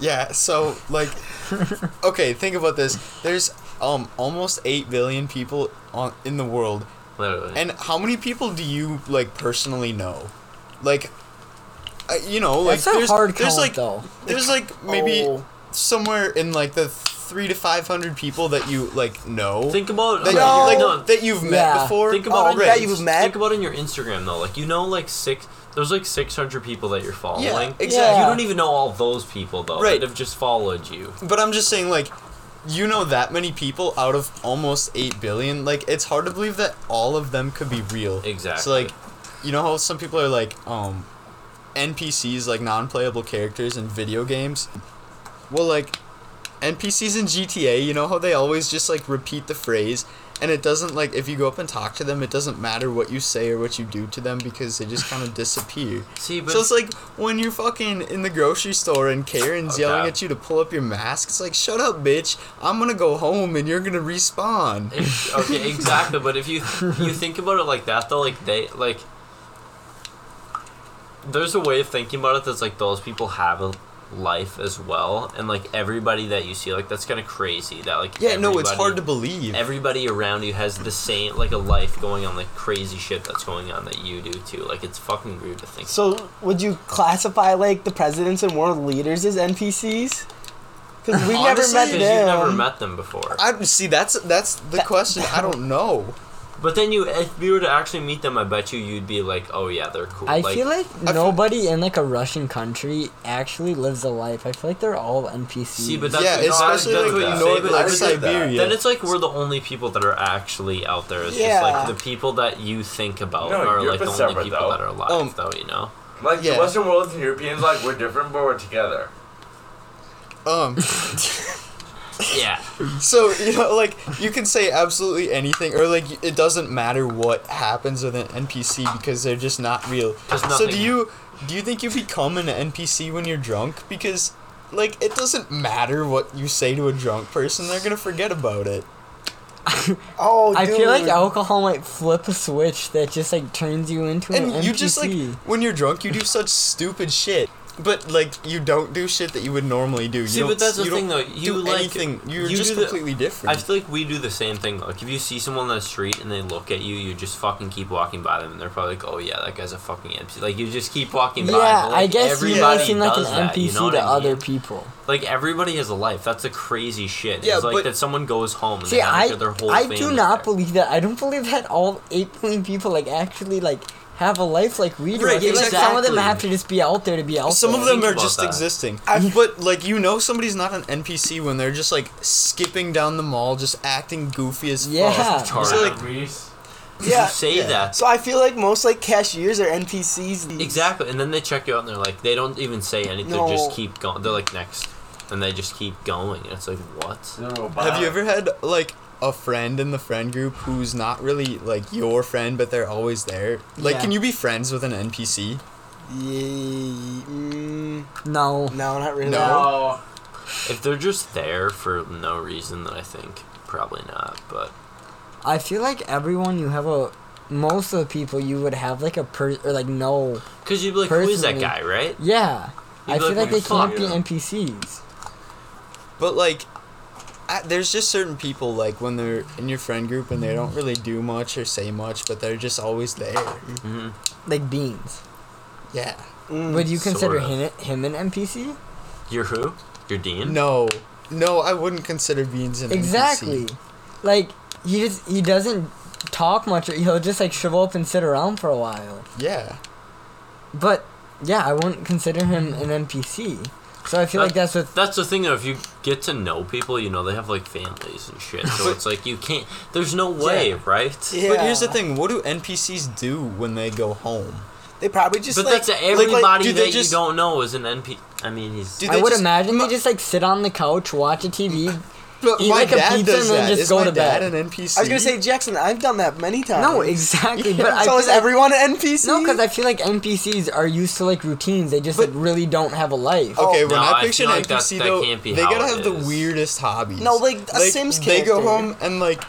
Yeah, so like okay, think about this. There's um almost 8 billion people on in the world. Literally. And how many people do you like personally know? Like uh, you know, like That's a there's hard there's count, like though. there's like maybe Oh. somewhere in like the 3 to 500 people that you like know think about that, No. like, no, that you've met Yeah. before. Think about Oh, it. that you've met? Think about in your Instagram though. Like you know, like six. There's like 600 people that you're following. Yeah, exactly. Yeah. You don't even know all those people though. Right. That have just followed you. But I'm just saying, like, you know that many people out of almost 8 billion. Like, it's hard to believe that all of them could be real. Exactly. So, like, you know how some people are like, um, NPCs, like non playable characters in video games? Well, like, NPCs in GTA, you know how they always just, like, repeat the phrase? And it doesn't, like, if you go up and talk to them, it doesn't matter what you say or what you do to them because they just kind of disappear. See, but So it's like when you're fucking in the grocery store and Karen's Okay. yelling at you to pull up your mask. It's like, shut up, bitch. I'm gonna go home and you're gonna respawn. Okay, exactly. But if you you think about it like that though, like they like. There's a way of thinking about it that's like those people have a life as well, and like everybody that you see, like that's kind of crazy. That like Yeah, no, it's hard to believe. Everybody around you has the same like a life going on, like crazy shit that's going on that you do too. Like it's fucking weird to think. So, would you classify like the presidents and world leaders as NPCs? Because we've never met them. you've never met them before. I see. That's that's the That- question. I don't know. But then you, if you were to actually meet them, I bet you you'd be like, oh yeah, they're cool. I feel like feel- nobody in like a Russian country actually lives a life. I feel like they're all NPCs. See, but that's yeah, no, especially that's like what you you say, but like it's I get that. Siberia. Then it's like we're the only people that are actually out there. It's Yeah. just like the people that you think about No, are like the only separate, people though. that are alive, Um, though. You know. Like Yeah. the Western world and Europeans, like we're different, but we're together. um. Yeah. So you know, like you can say absolutely anything, or like it doesn't matter what happens with an NPC because they're just not real. There's So do you do you think you become an NPC when you're drunk? Because like it doesn't matter what you say to a drunk person; they're gonna forget about it. oh, I feel like alcohol might flip a switch that just like turns you into an And NPC. you just like when you're drunk, you do such stupid shit. But like you don't do shit that you would normally do. You See, don't, but that's the you thing, though. You, do like, anything. You're you just do the- completely different. I feel like we do the same thing. Like if you see someone on the street and they look at you, you just fucking keep walking by them, and they're probably like, "Oh yeah, that guy's a fucking NPC." Like you just keep walking by. yeah, like, I guess you everybody might seem like an does that, NPC you know to I mean? other people. Like everybody has a life. That's a crazy shit. Yeah, it's like but- that someone goes home and See, they have I their whole I family do not there. believe that. I don't believe that all eight billion people like actually like have a life like we do. Right, I feel like some of them have to just be out there to be out Some there. of them Think are just that. existing. I- but like you know somebody's not an NPC when they're just like skipping down the mall, just acting goofy as Yeah. fuck. Retarded. So, like, Reese. Yeah. You say Yeah. that. So I feel like most like cashiers are NPCs. these- Exactly, and then they check you out and they're like, they don't even say anything. No. They just keep going. They're like next, and they just keep going. And it's like what? have you ever had like a friend in the friend group who's not really like your friend, but they're always there? Like, Yeah. can you be friends with an NPC? Yeah, mm, no. no, not really. No. If they're just there for no reason, then I think probably not. But I feel like everyone you have a most of the people you would have like a per or like no because you'd be like, who is that Personally- guy, right? yeah. You'd I be feel like, like they "Fuck, can't be yeah." NPCs. But like, I, there's just certain people like when they're in your friend group and they don't really do much or say much, but they're just always there. hmm Like beans. Yeah. Mm. Would you consider sort of. him, him an NPC? You're who? You're Dean. No, no, I wouldn't consider beans an Exactly. NPC. Like he just he doesn't talk much. Or he'll just like shrivel up and sit around for a while. Yeah. But yeah, I wouldn't consider him an NPC. So I feel like that's what. That's the thing though. If you get to know people, you know they have like families and shit. So it's like you can't. There's no way, Yeah. right? Yeah. But here's the thing: what do NPCs do when they go home? They probably just But like, that's everybody do they that just- you don't know is an NP. I mean, he's. Do I they would just- imagine they just like sit on the couch, watch a TV. Mm. But Eat my like a dad pizza does and then that. just Is go my to dad bed. an NPC? I was gonna say Jackson. I've done that many times. No, exactly. But I so feel is like, everyone an NPC? no, because I feel like NPCs are used to like routines. They just like really don't have a life. Okay, Oh, when No, I I picture feel an like that- NPC that though, can't be they how gotta it have the is. weirdest hobbies. No, like a like, Sims They go character. home and like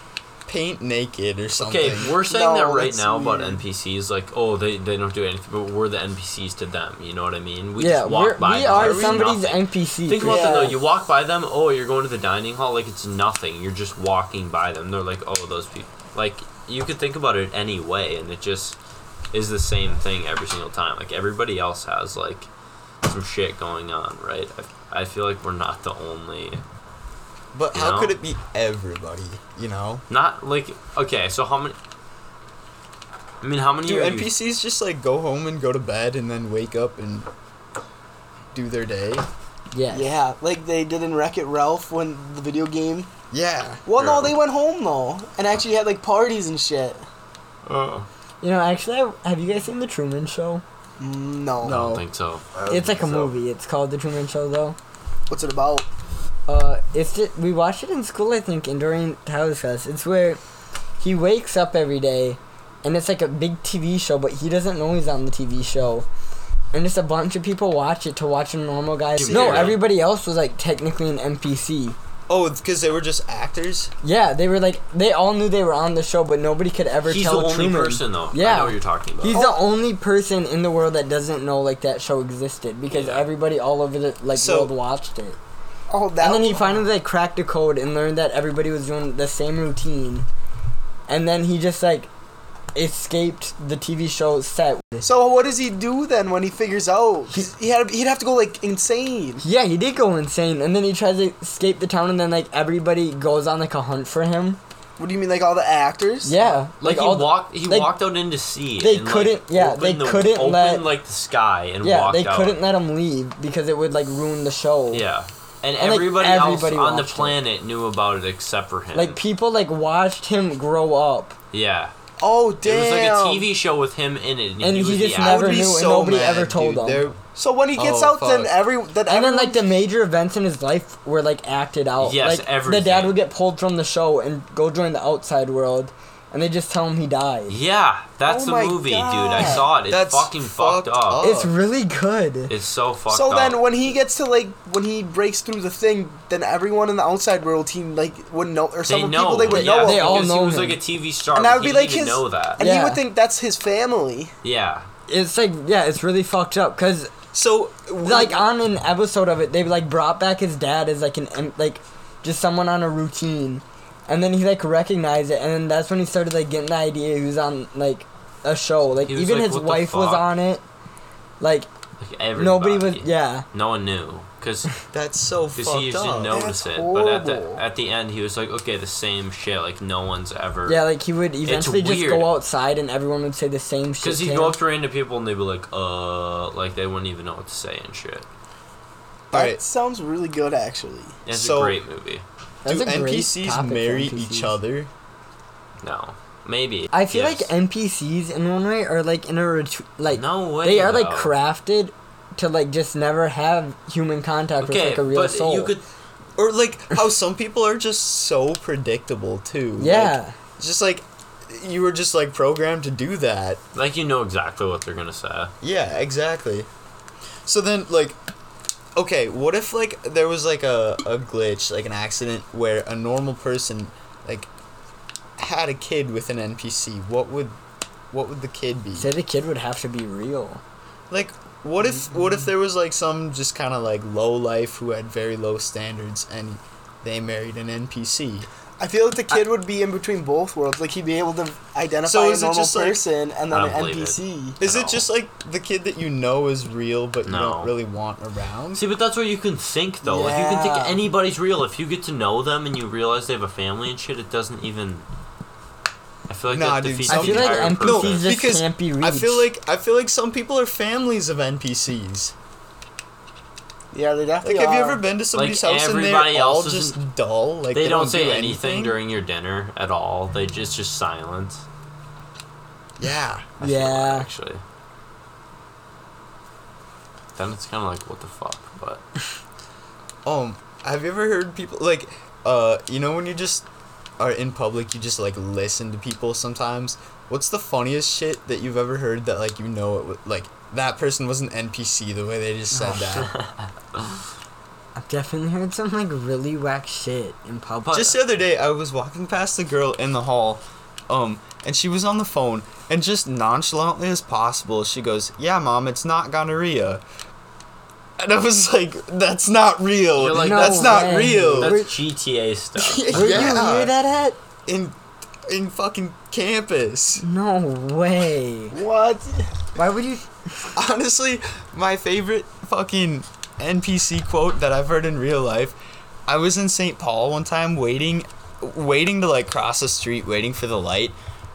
paint naked or something. Okay, we're saying No, that right that's now about. NPCs, like, oh, they, they don't do anything, but we're the NPCs to them. You know what I mean? We yeah, just walk we're, by we them. are There's somebody's nothing. NPC. Think about that though. You walk by them. Oh, you're going to the dining hall. Like it's nothing. You're just walking by them. They're like, oh, those people. Like you could think about it any way, and it just is the same thing every single time. Like everybody else has like some shit going on, right? I, I feel like we're not the only. But you how know? could it be everybody? You know? Not like okay. So how many? I mean, how many Do are you- NPCs just like go home and go to bed and then wake up and do their day? yeah. Yeah, like they did in Wreck It Ralph when the video game. Yeah. Well, no, they went home though, and actually had like parties and shit. Oh. You know, actually, have you guys seen the Truman Show? Mm, No. I No. don't think so. I don't It's like a so. movie. It's called the Truman Show, though. What's it about? Uh, it's just, we watched it in school, I think, and during Tyler's class. It's where he wakes up every day, and it's like a big TV show, but he doesn't know he's on the TV show. And just a bunch of people watch it to watch a normal guy. Dude, No, everybody else was like technically an NPC. Oh, because they were just actors? Yeah, they were like they all knew they were on the show, but nobody could ever He's tell the only Truman. person though. I Yeah. know what you're talking about. He's the only person in the world that doesn't know like that show existed because Yeah. everybody all over the like So- world watched it. Oh, that. and then he finally like cracked the code and learned that everybody was doing the same routine. And then he just like escaped the TV show set. So what does he do then when he figures out? He- He had he'd have to go like insane. Yeah, he did go insane, and then he tries to escape the town, and then like everybody goes on like a hunt for him. What do you mean, like all the actors? Yeah, Like, he all the- walked, he like, walked out into sea. they and, couldn't- yeah, they the- couldn't opened, let- like the sky and yeah, walked they out. couldn't let him leave because it would like ruin the show. Yeah, and, And, like, everybody, everybody else on the watched it. planet knew about it except for him. Like people like watched him grow up, yeah, Oh dude. it was like a TV show with him in it, and, And he, he just never would be knew, and nobody mad, ever told dude. him. They're- So when he gets Oh, out, then every that And then like the major events in his life were like acted out. Yes, like, everything. The dad would get pulled from the show and go join the outside world, and they just tell him he died. Yeah, that's Oh the my movie, dude. I saw it. It's That's fucking fucked, fucked up. up. It's really good. It's so fucked So up. then, when he gets to like when he breaks through the thing, then everyone in the outside world team like would know, or some they know, people they would yeah, know. They of all him. know he was him. like a TV star. And but that would be like didn't his- know that. and he would think that's his family. Yeah, It's like yeah, it's really fucked up because So, like on an episode of it, they like brought back his dad as like an em- like just someone on a routine, and then he like recognized it, and then that's when he started like getting the idea he was on like a show. Like was even like, his wife was on it. Like like everybody. nobody was yeah. No one knew because that's so because fucked he used to up. notice That's it. But at the at the end, he was like, okay, the same shit. Like no one's ever. Yeah, like he would eventually just go outside and everyone would say the same shit. Because he'd him. go up to random people and they'd be like, uh, like they wouldn't even know what to say and shit. That Alright. sounds really good, actually. It's So- a great movie. That's Do NPCs marry NPCs. each other? No, maybe. I feel Yes. like NPCs in one way are like in a ret- like no way. they are like crafted to like just never have human contact with like a real but soul. you could. Or like how some people are just so predictable too. yeah. Like, just like you were just like programmed to do that. Like you know exactly what they're gonna say. Yeah, exactly. So then like okay, what if like there was like a, a glitch, like an accident where a normal person like had a kid with an NPC, what would what would the kid be? Say the kid would have to be real. Like what if mm-hmm. what if there was like some just kind of like low life who had very low standards and they married an NPC? I feel like the kid would be in between both worlds. Like he'd be able to identify So a is it normal just, like- person and then an don't believe it. NPC. Is No. it just like the kid that you know is real but you No. don't really want around? See, but that's where you can think though. Like you can think anybody's real if you get to know them and you realize they have a family and shit. It doesn't even. I feel like Nah, that dude, defeats I feel the like entire NPCs No, purpose. just because can't be reached. I feel like I feel like some people are families of NPCs. Yeah, they Like, definitely have you ever been to somebody's Like, house and they're everybody all else just isn't- dull? Like they, they, don't, say do anything during your dinner at all. They just it's just silent. Yeah. I Yeah. like, actually. Then it's kind of like what the fuck, but Um, have you ever heard people like, uh, you know when you just are in public, you just like listen to people sometimes. What's the funniest shit that you've ever heard that like you know it wa- like that person was an NPC the way they just said that? I've definitely heard some like really whack shit in public. Just the other day, I was walking past a girl in the hall, um, and she was on the phone, and just nonchalantly as possible, she goes, "Yeah, mom, it's not gonorrhea." And I was like, "That's not real. You're like, No That's not real." That's GTA stuff. Where you hear that at? in in fucking campus. No way. What? Why would you? Honestly, my favorite fucking NPC quote that I've heard in real life. I was in St. Paul one time waiting waiting to like cross the street waiting for the light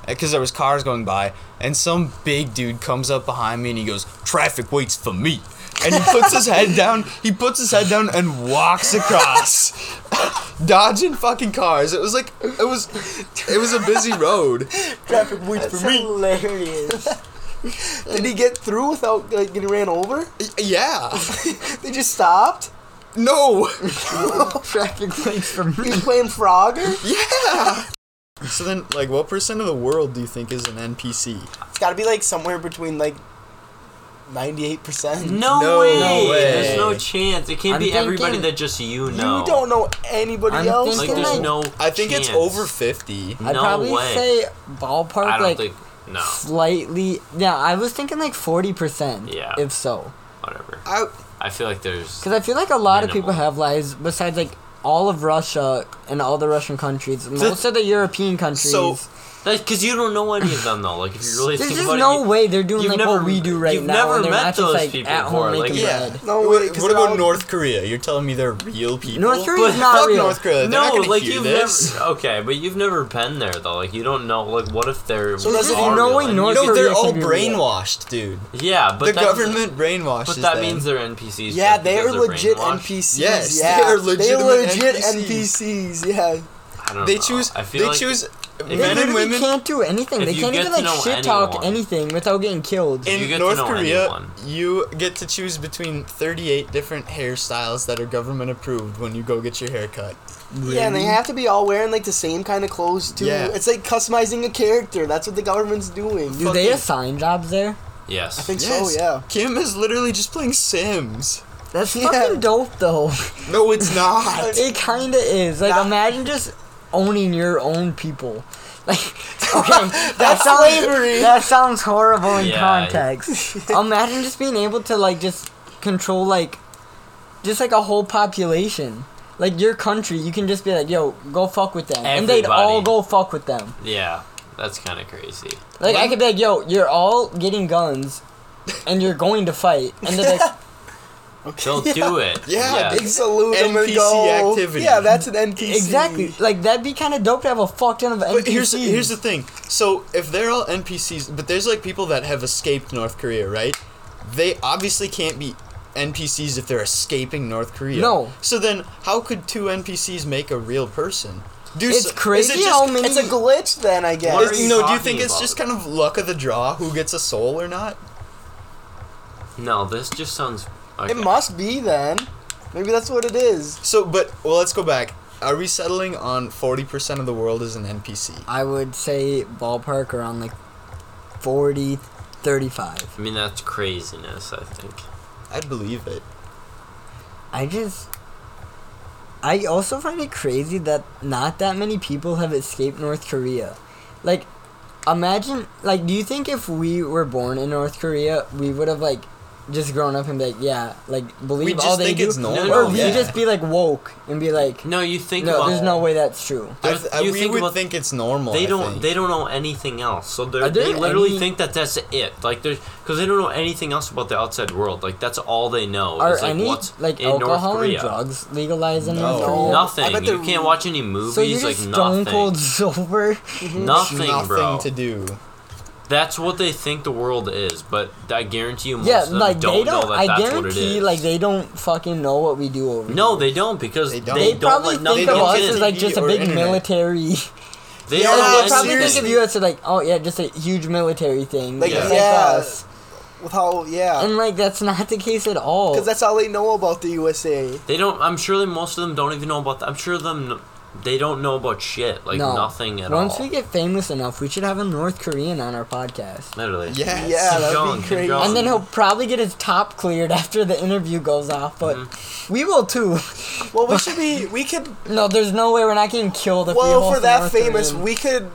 because there was cars going by and some big dude comes up behind me and he goes traffic waits for me and he puts his head down he puts his head down and walks across dodging fucking cars it was like it was it was a busy road Traffic waits That's for me. hilarious. Did he get through without like getting ran over? yeah They just stopped. no Traffic lights for me. was playing Frogger. Yeah. So then, like, what percent of the world do you think is an NPC? It's got to be like somewhere between like ninety-eight percent. No, No way. way. There's no chance. It can't I'm be everybody that just you know. You don't know anybody I'm else. Like there's like- no. I think it's over fifty. I'd No probably way. say ballpark I don't like think. No. slightly. Yeah, I was thinking like forty percent. Yeah. If so, Whatever. I I feel like there's. because I feel like a lot of people have lives besides like all of Russia and all the Russian countries, most of the European countries. So- Because you don't know any of them though. Like if you really there's think just about no it, you- way they're doing you've like never- what we do right you've now. never and they're met not just those like people at before, home like, making yeah. bread. No what, way, 'cause what they're about all- North Korea? You're telling me they're real people? North Korea Korea's not Fuck real. North Korea. They're no, not gonna like hear you've this. never. Okay, but you've never been there though. Like you don't know. Like what if they're? So does it- are no real way and North you- No, they're Korea all can be real. brainwashed, dude. Yeah, but the that- government brainwashes But that them. means they're NPCs. Yeah, just they're because legit brainwashed. NPCs. Yes, yeah. they are They're legitimate legit NPCs. NPCs. Yeah. I don't They know. choose. I feel They like choose if men and literally women. can't do anything. They can't even like know shit talk anything without getting killed. In North Korea, anyone. you get to choose between 38 different hairstyles that are government approved when you go get your hair cut. Yeah, and they have to be all wearing like the same kind of clothes too. Yeah. It's like customizing a character. That's what the government's doing. Do they fucking- assign jobs there? Yes. I think Yes. so. Yeah. Kim is literally just playing Sims. That's Yeah. fucking dope though. No, it's not. it kinda is. Like Nah. imagine just owning your own people. Like okay, that sounds slavery. that sounds horrible in Yeah. context. imagine just being able to like just control like just like a whole population. Like your country, you can just be like, "Yo, go fuck with them," and they'd all go fuck with them. Yeah, that's kind of crazy. Like I could be like, "Yo, you're all getting guns, and you're going to fight," and they're like, They'll do it. Yeah, Big salute them and NPC go. activity. Yeah, that's an NPC. "Exactly." Like that'd be kind of dope to have a fuck ton of NPCs. But here's here's the thing. So if they're all NPCs, but there's like people that have escaped North Korea, right? They obviously can't be NPCs if they're escaping North Korea. No. So then, how could two NPCs make a real person? Do It's so- crazy Is it just, how many. It's a glitch then, I guess. Is- you no, do you think it's just kind of luck of the draw who gets a soul or not? No, this just sounds. Okay. It must be then. Maybe that's what it is. So, but well, let's go back. Are we settling on forty percent of the world is an NPC? I would say ballpark around like 40, 35. I mean, that's craziness. I think. I'd believe it. I just. I also find it crazy that not that many people have escaped North Korea. Like, imagine, like, do you think if we were born in North Korea, we would have, like, just grown up and be like, yeah, like, believe just all they think do? it's normal, or we yeah. just be, like, woke and be like, No, you think no, about. there's no way that's true. I th- I- you we think would about- think it's normal. They don't. think. They don't know anything else. So they're, they literally any- think that that's it. Like there's because they don't know anything else about the outside world. Like that's all they know. Are is, like, any, what's like, in North alcohol and Korea. drugs legalized in No. North Korea? Nothing. I bet You they're- can't watch any movies. So you're like just nothing. cold sober? Nothing, nothing bro. to do. That's what they think the world is, but I guarantee you, most Yeah, of them like don't, they don't. know that I that's what it guarantee, like they don't fucking know what we do over. no, here. they don't because They they don't. don't, They probably let nothing think of us as like just a big internet. military. They Yeah, don't Or know they probably think of you as like, oh yeah, just a huge military thing. Like, just yeah. us. With how, yeah. And like that's not the case at all. Because that's all they know about the USA. They don't. I'm sure that most of them don't even know about that. I'm sure them. They don't know about shit. Like no. nothing at Once all. Once we get famous enough, we should have a North Korean on our podcast. Literally. Yes. Yeah, Kim that'd Jong, be Kim great. And then he'll probably get his top cleared after the interview goes off, but Mm-hmm. we will too. Well, we should be. We could. No, there's no way we're not getting killed if we Well, for that North famous, Korean. we could.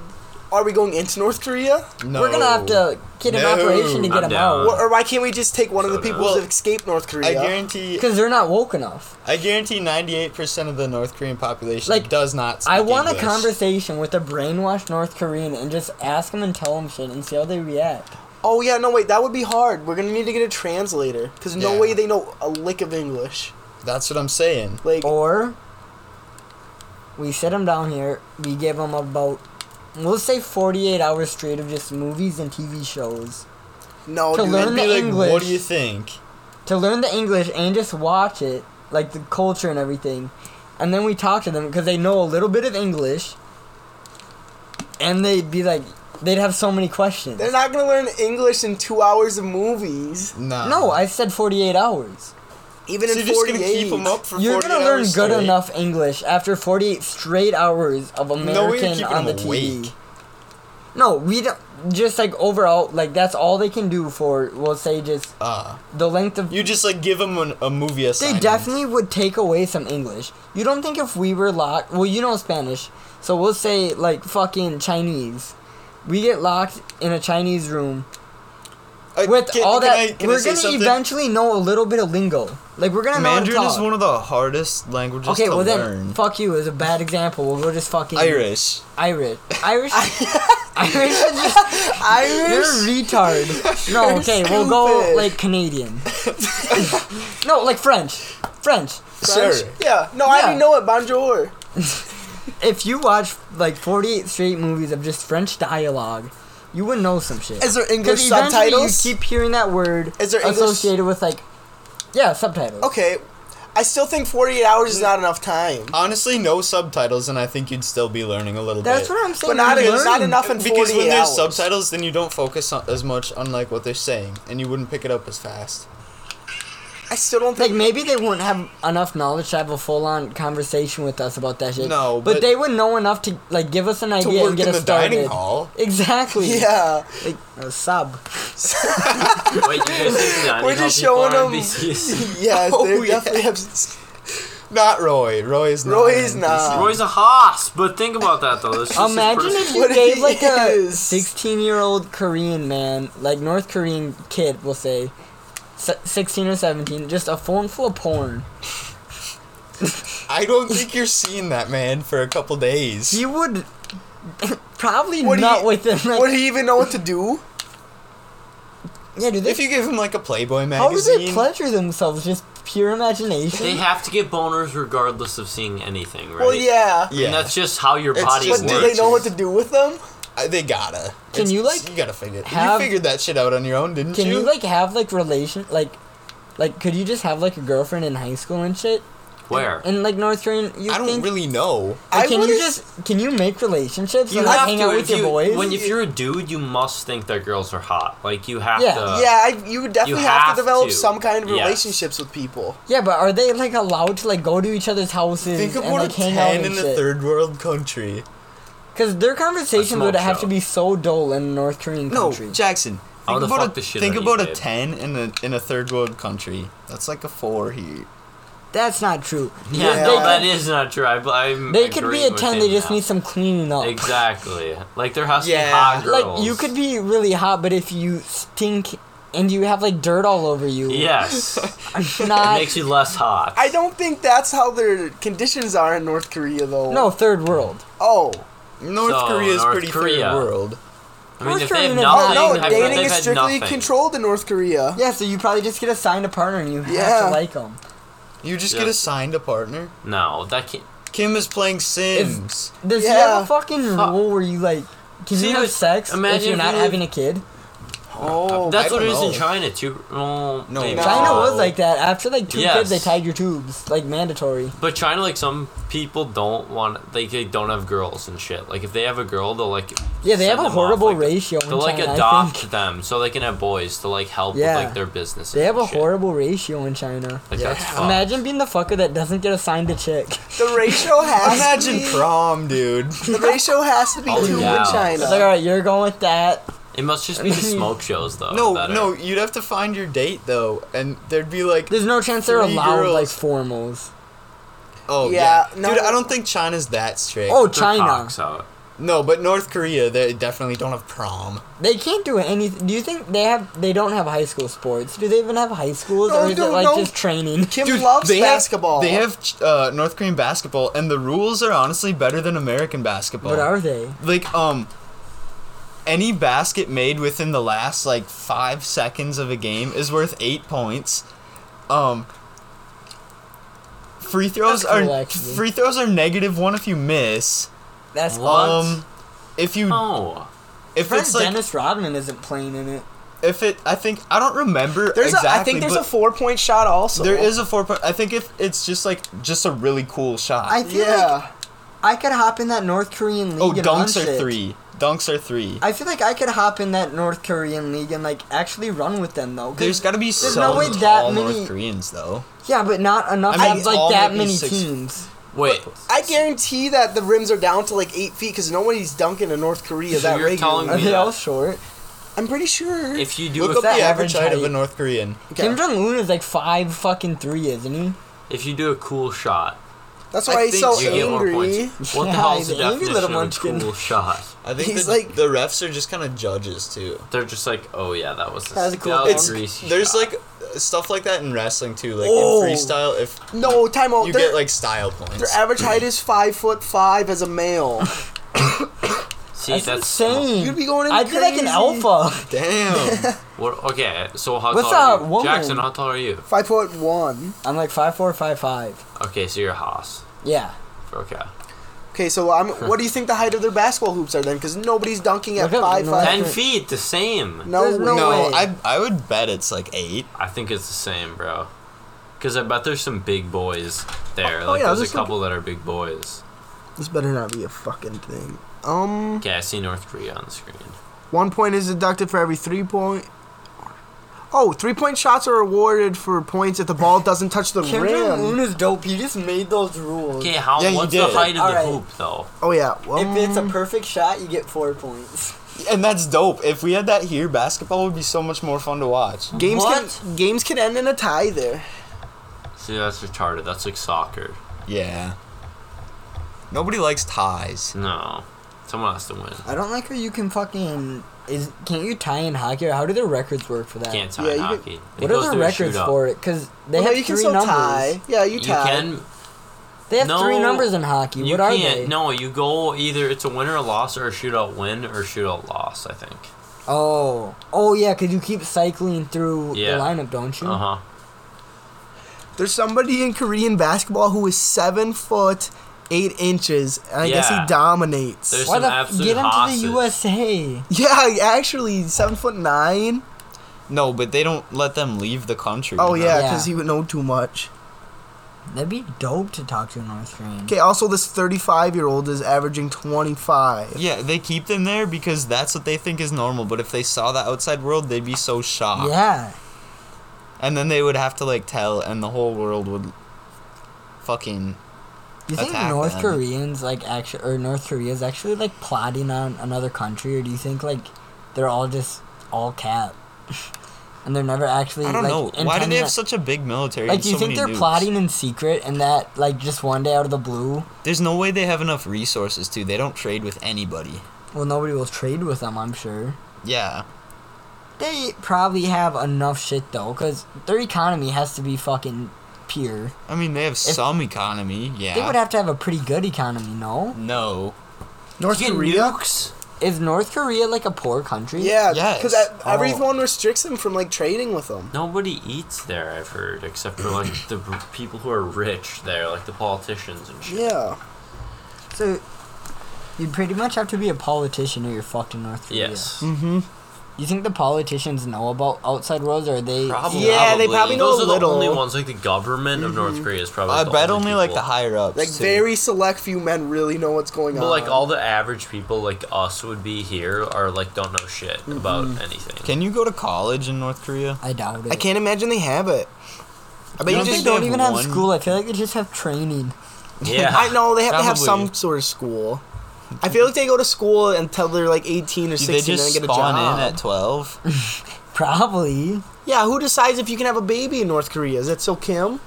Are we going into North Korea? No. We're gonna have to get an No. operation to get I'm them down. out Or, or why can't we just take one of the So people no. who have escaped North Korea? I Korea? guarantee. because they're not woke enough. I guarantee 98% of the North Korean population Like, does not. Speak I want English. a conversation with a brainwashed North Korean and just ask them and tell them shit and see how they react. oh yeah, no wait, that would be hard. We're gonna need to get a translator because no Yeah. way they know a lick of English. That's what I'm saying. Like, Or we sit them down here, we give them about, we'll say 48 hours straight of just movies and TV shows. no, to dude. learn the like, English. what do you think? to learn the English and just watch it, like the culture and everything. And then we talk to them because they know a little bit of English. And they'd be like, they'd have so many questions. They're not gonna learn English in two hours of movies. Nah. no, I said 48 hours. Even So in you're just gonna 48. keep them up for You're gonna learn hours good straight? enough English after 48 straight hours of No way you're American keeping on the TV. awake. No, we don't. Just like overall, like that's all they can do for, we'll say, just Uh, the length of you just like give them an, a movie They definitely would take away some English. You don't think if we were locked, well, you know Spanish, so we'll say like fucking Chinese. We get locked in a Chinese room Uh, with can- all can that. I- can we're say gonna something? eventually know a little bit of lingo. Like we're gonna know how to Mandarin is one of the hardest languages to learn. Okay, to well then, learn. fuck you is a bad example. We'll go just fucking Irish. Irish. Irish. Irish is just Irish. you're a retard. No, You're okay, we'll go like Canadian. no, like French. French. French? Sure. Yeah. No, I Yeah. already know it. Bonjour. if you watch like 48 straight movies of just French dialogue, you would know some shit. Is there 'Cause English eventually subtitles? You keep hearing that word Is there English- associated with like, yeah, subtitles. Okay. I still think 48 hours is not enough time. Honestly, no subtitles, and I think you'd still be learning a little That's bit. That's what I'm saying. But not, you it's not enough in 48 because when there's hours. subtitles, then you don't focus on, as much on like what they're saying, and you wouldn't pick it up as fast. I still don't Like think. maybe they wouldn't have enough knowledge to have a full-on conversation with us about that shit. No, but, but- they would know enough to like give us an To idea work and get in us the started. dining hall. Exactly. Yeah. Like a sub. Wait, you guys We're just showing them. NPCs? yeah, Oh, they yeah. definitely have. Not Roy. Roy is not. Roy an is not. Roy's a hoss, but think about that though. This Imagine if you gave he like a 16 year old Korean man, like North Korean kid, we'll say, se- 16 or 17, just a phone full of porn. I don't think you're seeing that man for a couple days. He would probably Would not he- within like. Would he even know what to do? yeah, do they, if you give him like a Playboy magazine, how do magazine, they pleasure themselves? Just pure imagination? They have to get boners regardless of seeing anything, right? Well, yeah. yeah, And that's just how your It's body just But works. do they know what to do with them? Uh, they gotta. Can It's- you, like, You gotta figure. have- you figured that shit out on your own, didn't Can you? Can you like have like relation like, like could you just have like a girlfriend in high school and shit? Where? In like North Korean, you I don't think? really know. Like, I can you just can you make relationships You and like have hang to out if with your you, boys? when if you're a dude, you must think that girls are hot. Like you have Yeah. to. yeah, I, you would definitely you have, have to develop to. some kind of Yes. relationships with people. Yeah, but are they like allowed to like go to each other's houses Think and about like a hang out ten and in a third world country. Because their conversations would have show. to be so dull in a North Korean country. No, country. Jackson. Think about a shit think about you, a ten in a in a third world country. That's like a four here. That's not true. Yeah, Yeah. no, They that could- is not true. I, I'm They could be a ten. him They just now. need some cleaning up. Exactly. Like there has to Yeah. be hot girls. Like you could be really hot, but if you stink and you have like dirt all over you, Yes. it makes you less hot. I don't think that's how their conditions are in North Korea, though. no third world. Oh. North So, Korea is North pretty Korea. third world. I mean, North if they have nothing, not- no, have- dating they've is strictly nothing. controlled in North Korea. Yeah, so you probably just get assigned a partner and you have Yeah. to like them. You just Yeah. get assigned a partner. No, that can't. Kim is playing Sims. Does he have a fucking Fuck. rule where you like can See, you have but sex if you're not you- having a kid? Oh, That's what it is don't in. China too. Well, No. maybe China so. was like that. After like two kids, they Yes. tied your tubes like mandatory. But China, like some people don't want, like they don't have girls and shit. Like if they have a girl, they'll like Yeah, they have a them off, horrible like, ratio in They'll like China. I adopt think. them so they can have boys to like help Yeah. with like their business. They have a shit. horrible ratio in China. Like Yeah. that's fucked. Imagine being the fucker that doesn't get assigned a chick. the ratio has Imagine to be, prom, dude. the ratio has to be Oh, two yeah. in China. It's like, all right, you're going with that. It must just be the smoke shows though. No, that are- no, you'd have to find your date though, and there'd be like, There's no chance they're Three allowed girls. like formals. oh Yeah, yeah, no. dude. I don't think China's that strict. Oh, Their China. cocks out. no, but North Korea, they definitely don't have prom. They can't do anything. Do you think they have? They don't have high school sports. Do they even have high schools, No, or is no, it like no. just training? Kim Dude, loves they basketball. Have, they have uh, North Korean basketball, and the rules are honestly better than American basketball. What are they? like um any basket made within the last like five seconds of a game is worth eight points um free throws cool, are actually. free throws are negative one if you miss That's What? um if you Oh, if it's like Dennis Rodman isn't playing in it. if it i think i don't remember There's exactly a, I think there's a four point shot also. there is a four point i think if it's just like just a really cool shot I feel like I could hop in that North Korean league. oh and dunks are shit. three dunks are three I feel like I could hop in that North Korean league and like actually run with them though. There's got to be There's some no way tall that many- North Koreans though. yeah, but not enough I mean, have like that many six- teams. wait. I guarantee that the rims are down to like eight feet because nobody's dunking in North Korea So that you're regularly. telling Are me they that- all short? I'm pretty sure. If you do Look a, up the that average average height of a? North Korean. Okay. Kim Jong Un is like five fucking three, isn't he? if you do a cool shot, That's I why he's think so you get more angry. points. What the Yeah, hell is he's the an angry little definition of a munchkin. cool shot? I think He's the, like- the refs are just kind of judges too. They're just like, oh yeah, that was, That was a cool that one. was It's a greasy there's shot. like stuff like that in wrestling too. Like Oh. in freestyle, if No, time out. you Their, get like style points. their average height is five foot five as a male. see That's, that's, insane. You'd be going in I'd be like an alpha. Damn. What? Okay, so how What's tall are that you? woman? Jackson, how tall are you? Five foot one. I'm like five four, five five. Okay, so you're a hoss. Yeah. Okay. Okay, so I'm. what do you think the height of their basketball hoops are then? Because nobody's dunking at Look up five North five. Ten feet, the same. No, There's no no, way. I I would bet it's like eight. I think it's the same, bro. Because I bet there's some big boys there. Oh, like yeah, there's a there's some- couple that are big boys. This better not be a fucking thing. Um, Okay, I see North Korea on the screen. one point is deducted for every three point. Oh, three point shots are awarded for points if the ball doesn't touch the Kim Jong Un rim. is dope. He just made those rules. Okay, how? Yeah, you what's the did. height of the Alright. hoop though? Oh yeah. Well, If it's a um, perfect shot, you get four points. And that's dope. If we had that here, basketball would be so much more fun to watch. games What? can games can end in a tie there. See, that's retarded. That's like soccer. Yeah. Nobody likes ties. No, someone has to win. I don't like how you can fucking is can't you tie in hockey or how do their records work for that? Can't tie Yeah, in you can- hockey. It What are to the records for it? Because they Well, no, have you can three still numbers. tie. Yeah, you You tie. can. They have three numbers in hockey. You what are can't. they? No, you go either it's a win or a loss or a shootout win or shootout loss. I think. Oh, oh yeah, because you keep cycling through Yeah. the lineup, don't you? Uh huh. There's somebody in Korean basketball who is seven foot eight inches, and I guess he dominates. There's Why some the absolute get him hosses. the USA? yeah, actually, seven foot nine. No, but they don't let them leave the country. Oh yeah, Yeah. because he would know too much. That'd be dope to talk to a North Korean. Okay, also this 35 year old is averaging 25. Yeah, they keep them there because that's what they think is normal. But if they saw the outside world, they'd be so shocked. Yeah, And then they would have to like tell, and the whole world would fucking. You think Attack North. Koreans like actually or North Korea is actually like plotting on another country, or do you think like they're all just all cap, and they're never actually I don't like know. Why do they have on- such a big military? Like, do you so think they're nukes? plotting in secret, and that like just one day out of the blue, There's no way they have enough resources to. They don't trade with anybody. well, nobody will trade with them. I'm sure. Yeah. They probably have enough shit though, because their economy has to be fucking pure. I mean, they have some economy. Yeah. They would have to have a pretty good economy, no? no. North You get Korea? nukes. Is North Korea like a poor country? Yeah, Yes. because Oh. everyone restricts them from like trading with them. Nobody eats there. I've heard, except for like the r- people who are rich there, like the politicians and shit. Yeah. So, you pretty much have to be a politician or you're fucked in North Korea. Yes. Mm-hmm. You think the politicians know about outside worlds, or are they? Probably. Yeah, they probably know Those a are the only ones. Like the government of North mm-hmm. Korea is probably. I the bet only like the people. higher ups. Like too. very select few men really know what's going But on. like all the average people, like us, would be here, are like don't know shit mm-hmm. about anything. Can you go to college in North Korea? I doubt it. I can't imagine they have it. I bet You you don't They just think don't they even have have one? school. I feel like they just have training. yeah, I know they have to have Probably. some sort of school. I feel like they go to school until they're like 18 or They 16 and just then get a spawn job. in at twelve. Probably. yeah, who decides if you can have a baby in North Korea? Is that so Kim?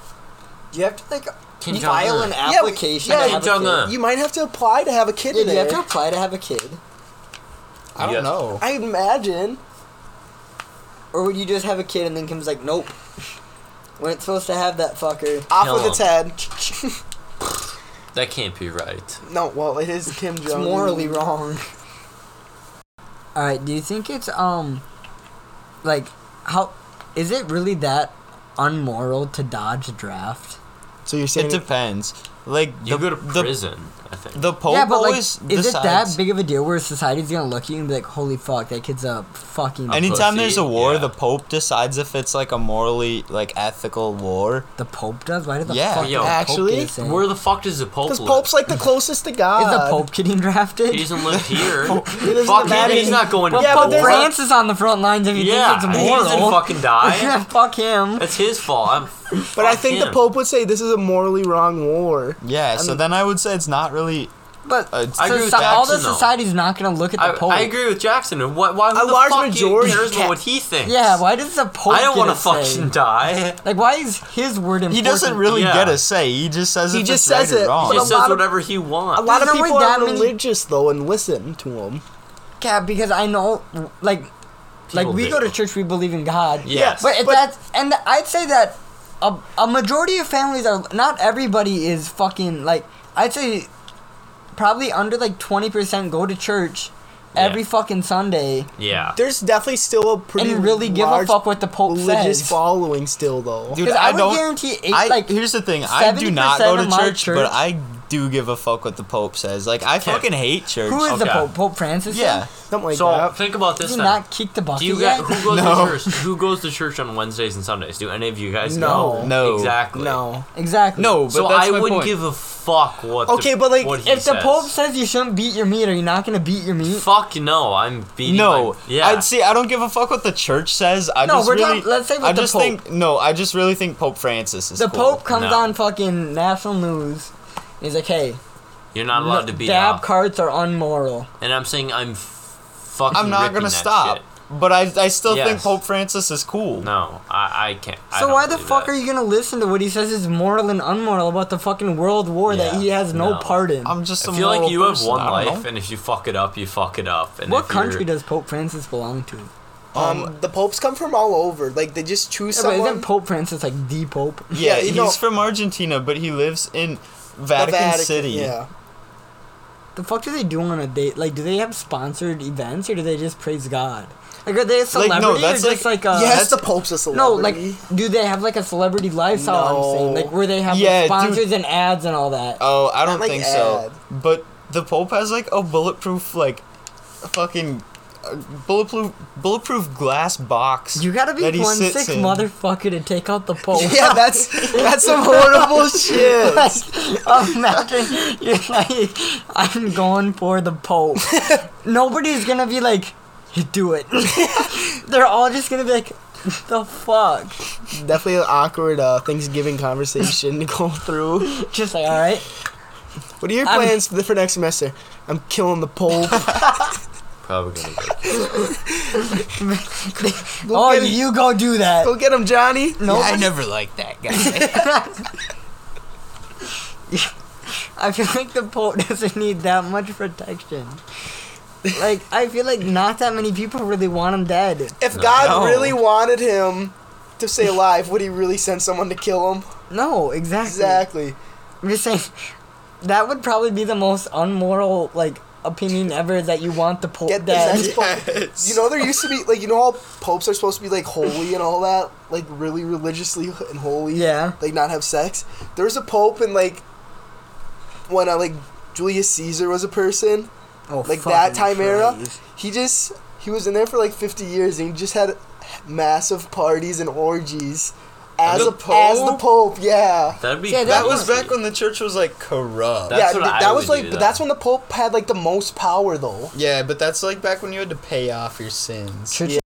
Do you have to like Kim file Jong-un. an application. yeah, to have a Kim kid. Jong-un. You might have to apply to have a kid Yeah, in you have to apply to have a kid, I don't Yeah. know. I imagine. or would you just have a kid and then Kim's like, nope, we ain't supposed to have that fucker. Off Kill with its head. that can't be right. No, well, it is Kim Jong. It's morally wrong. All right, do you think it's um, like how is it really that unmoral to dodge a draft? So you're saying It depends. Like You the, go to the, prison. I think. the Pope yeah, but like, always is it that big of a deal where society's gonna look at you and be like, "Holy fuck, that kid's a fucking Anytime pussy, there's a war, yeah. the Pope decides if it's like a morally like ethical war. the Pope does? Why did the Yeah. fuck Yo, does the Pope actually, get? Where the fuck does the Pope because? Pope's like the closest to God. is the Pope getting drafted? He doesn't live here. He lives fuck in the him. He's not going to Well, Yeah, but Pope there's a- Francis on the front lines if you Yeah, think it's he moral. doesn't fucking die. fuck him. It's his fault. I'm, But I fuck think the him. Pope would say this is a morally wrong war. Yeah, so then I would say it's not really. But Uh, I agree with soci- all the Jackson, though. society's not gonna look at the I, Pope. I agree with Jackson. Why? why who A the large fuck majority cares ca- about what he thinks? Yeah, why does the Pope? I don't want want to to fucking die. Like, why is his word important? He doesn't really Yeah. get a say. He just says He if just it's says right or it, wrong. He But a just lot says of- whatever he wants. A lot of There's no people way are that many- religious though and listen to him. Yeah, because I know, like, like People we do. go to church, we believe in God. Yes. But, if But- that's and I'd say that a, a majority of families are not everybody is fucking like I'd say probably under like twenty percent go to church Yeah. every fucking Sunday yeah. There's definitely still a pretty and really give a large fuck what the Pope religious says. following still though. Dude, I, I, would don't. guarantee eight, I, like here's the thing. I do not go to church, church- but I do give a fuck what the Pope says. Like I Okay. fucking hate church. who is the Pope? Pope Francis. Yeah. Something like so that. think about Did this he not kick the bucket Do you yet? guys who goes No. to church? Who goes to church on Wednesdays and Sundays? Do any of you guys No. go? No. Exactly. No. exactly. No, but So that's I my wouldn't point. give a fuck what. Okay, the, but, like, what he If the. Pope says you shouldn't beat your meat, are you not gonna beat your meat? Fuck no, I'm beating. No, my, yeah. I'd see. I don't give a fuck what the church says. I No, just we're really. talking- let's say with I the just Pope. think no. I just really think Pope Francis is The cool. Pope comes No. on fucking national news. He's like, "Hey, You're not allowed no- to beat dab up. carts are unmoral." and I'm saying I'm fucking. I'm not gonna stop. shit. But I, I still think Pope Francis is cool. No, I, I can't. I So don't why the fuck that. are you gonna listen to what he says is moral and unmoral about the fucking world war that he has no, no. part in? I'm just. a I feel like moral you have one life, know. and if you fuck it up, you fuck it up. And what country does Pope Francis belong to? Um, the popes come from all over. Like they just choose Yeah, but someone. isn't Pope Francis like the Pope? Yeah, Yeah, he's know- from Argentina, but he lives in the Vatican, City. Yeah. The fuck do they do on a date? Like, do they have sponsored events or do they just praise God? Like, are they a Like, no, celebrity that's or just like- like, a? yes, the pope's a No, like, do they have like a celebrity lifestyle? I'm saying, No. like, where they have like, Yeah, dude. sponsors and ads and all that. Oh, I don't like think so. ad. But the Pope has like a bulletproof, like, fucking bulletproof, bulletproof glass box. You gotta be one sick in. motherfucker to take out the Pope. yeah, that's that's some horrible shit. like, imagine you're like, I'm going for the Pope. Nobody's gonna be like, do it. They're all just gonna be like, the fuck? Definitely an awkward uh, Thanksgiving conversation to go through. Just like, all right. What are your I'm- plans for the, for next semester? I'm killing the pope. Probably gonna go. Go oh, get him. you go do that. Go get him, Johnny. No, I never liked that guy. I feel like the Pope doesn't need that much protection. Like, I feel like not that many people really want him dead. If No. God No. really wanted him to stay alive, would he really send someone to kill him? No, exactly. Exactly. I'm just saying, that would probably be the most unmoral, like, opinion ever that you want the Pope Get this. dead. yes. You know, there used to be like you know how popes are supposed to be like holy and all that, like really religiously and holy. Yeah. Like not have sex. There was a pope and like when uh, like Julius Caesar was a person. Oh, Like that fucking time era? He just he was in there for like 50 years and he just had massive parties and orgies as The a as the Pope? Pope. Yeah. That'd be Yeah, That That was crazy. back when the church was like corrupt. That's yeah, what th- I that would was like do, but though. that's when the Pope had like the most power though. yeah, but that's like back when you had to pay off your sins. Church Yeah.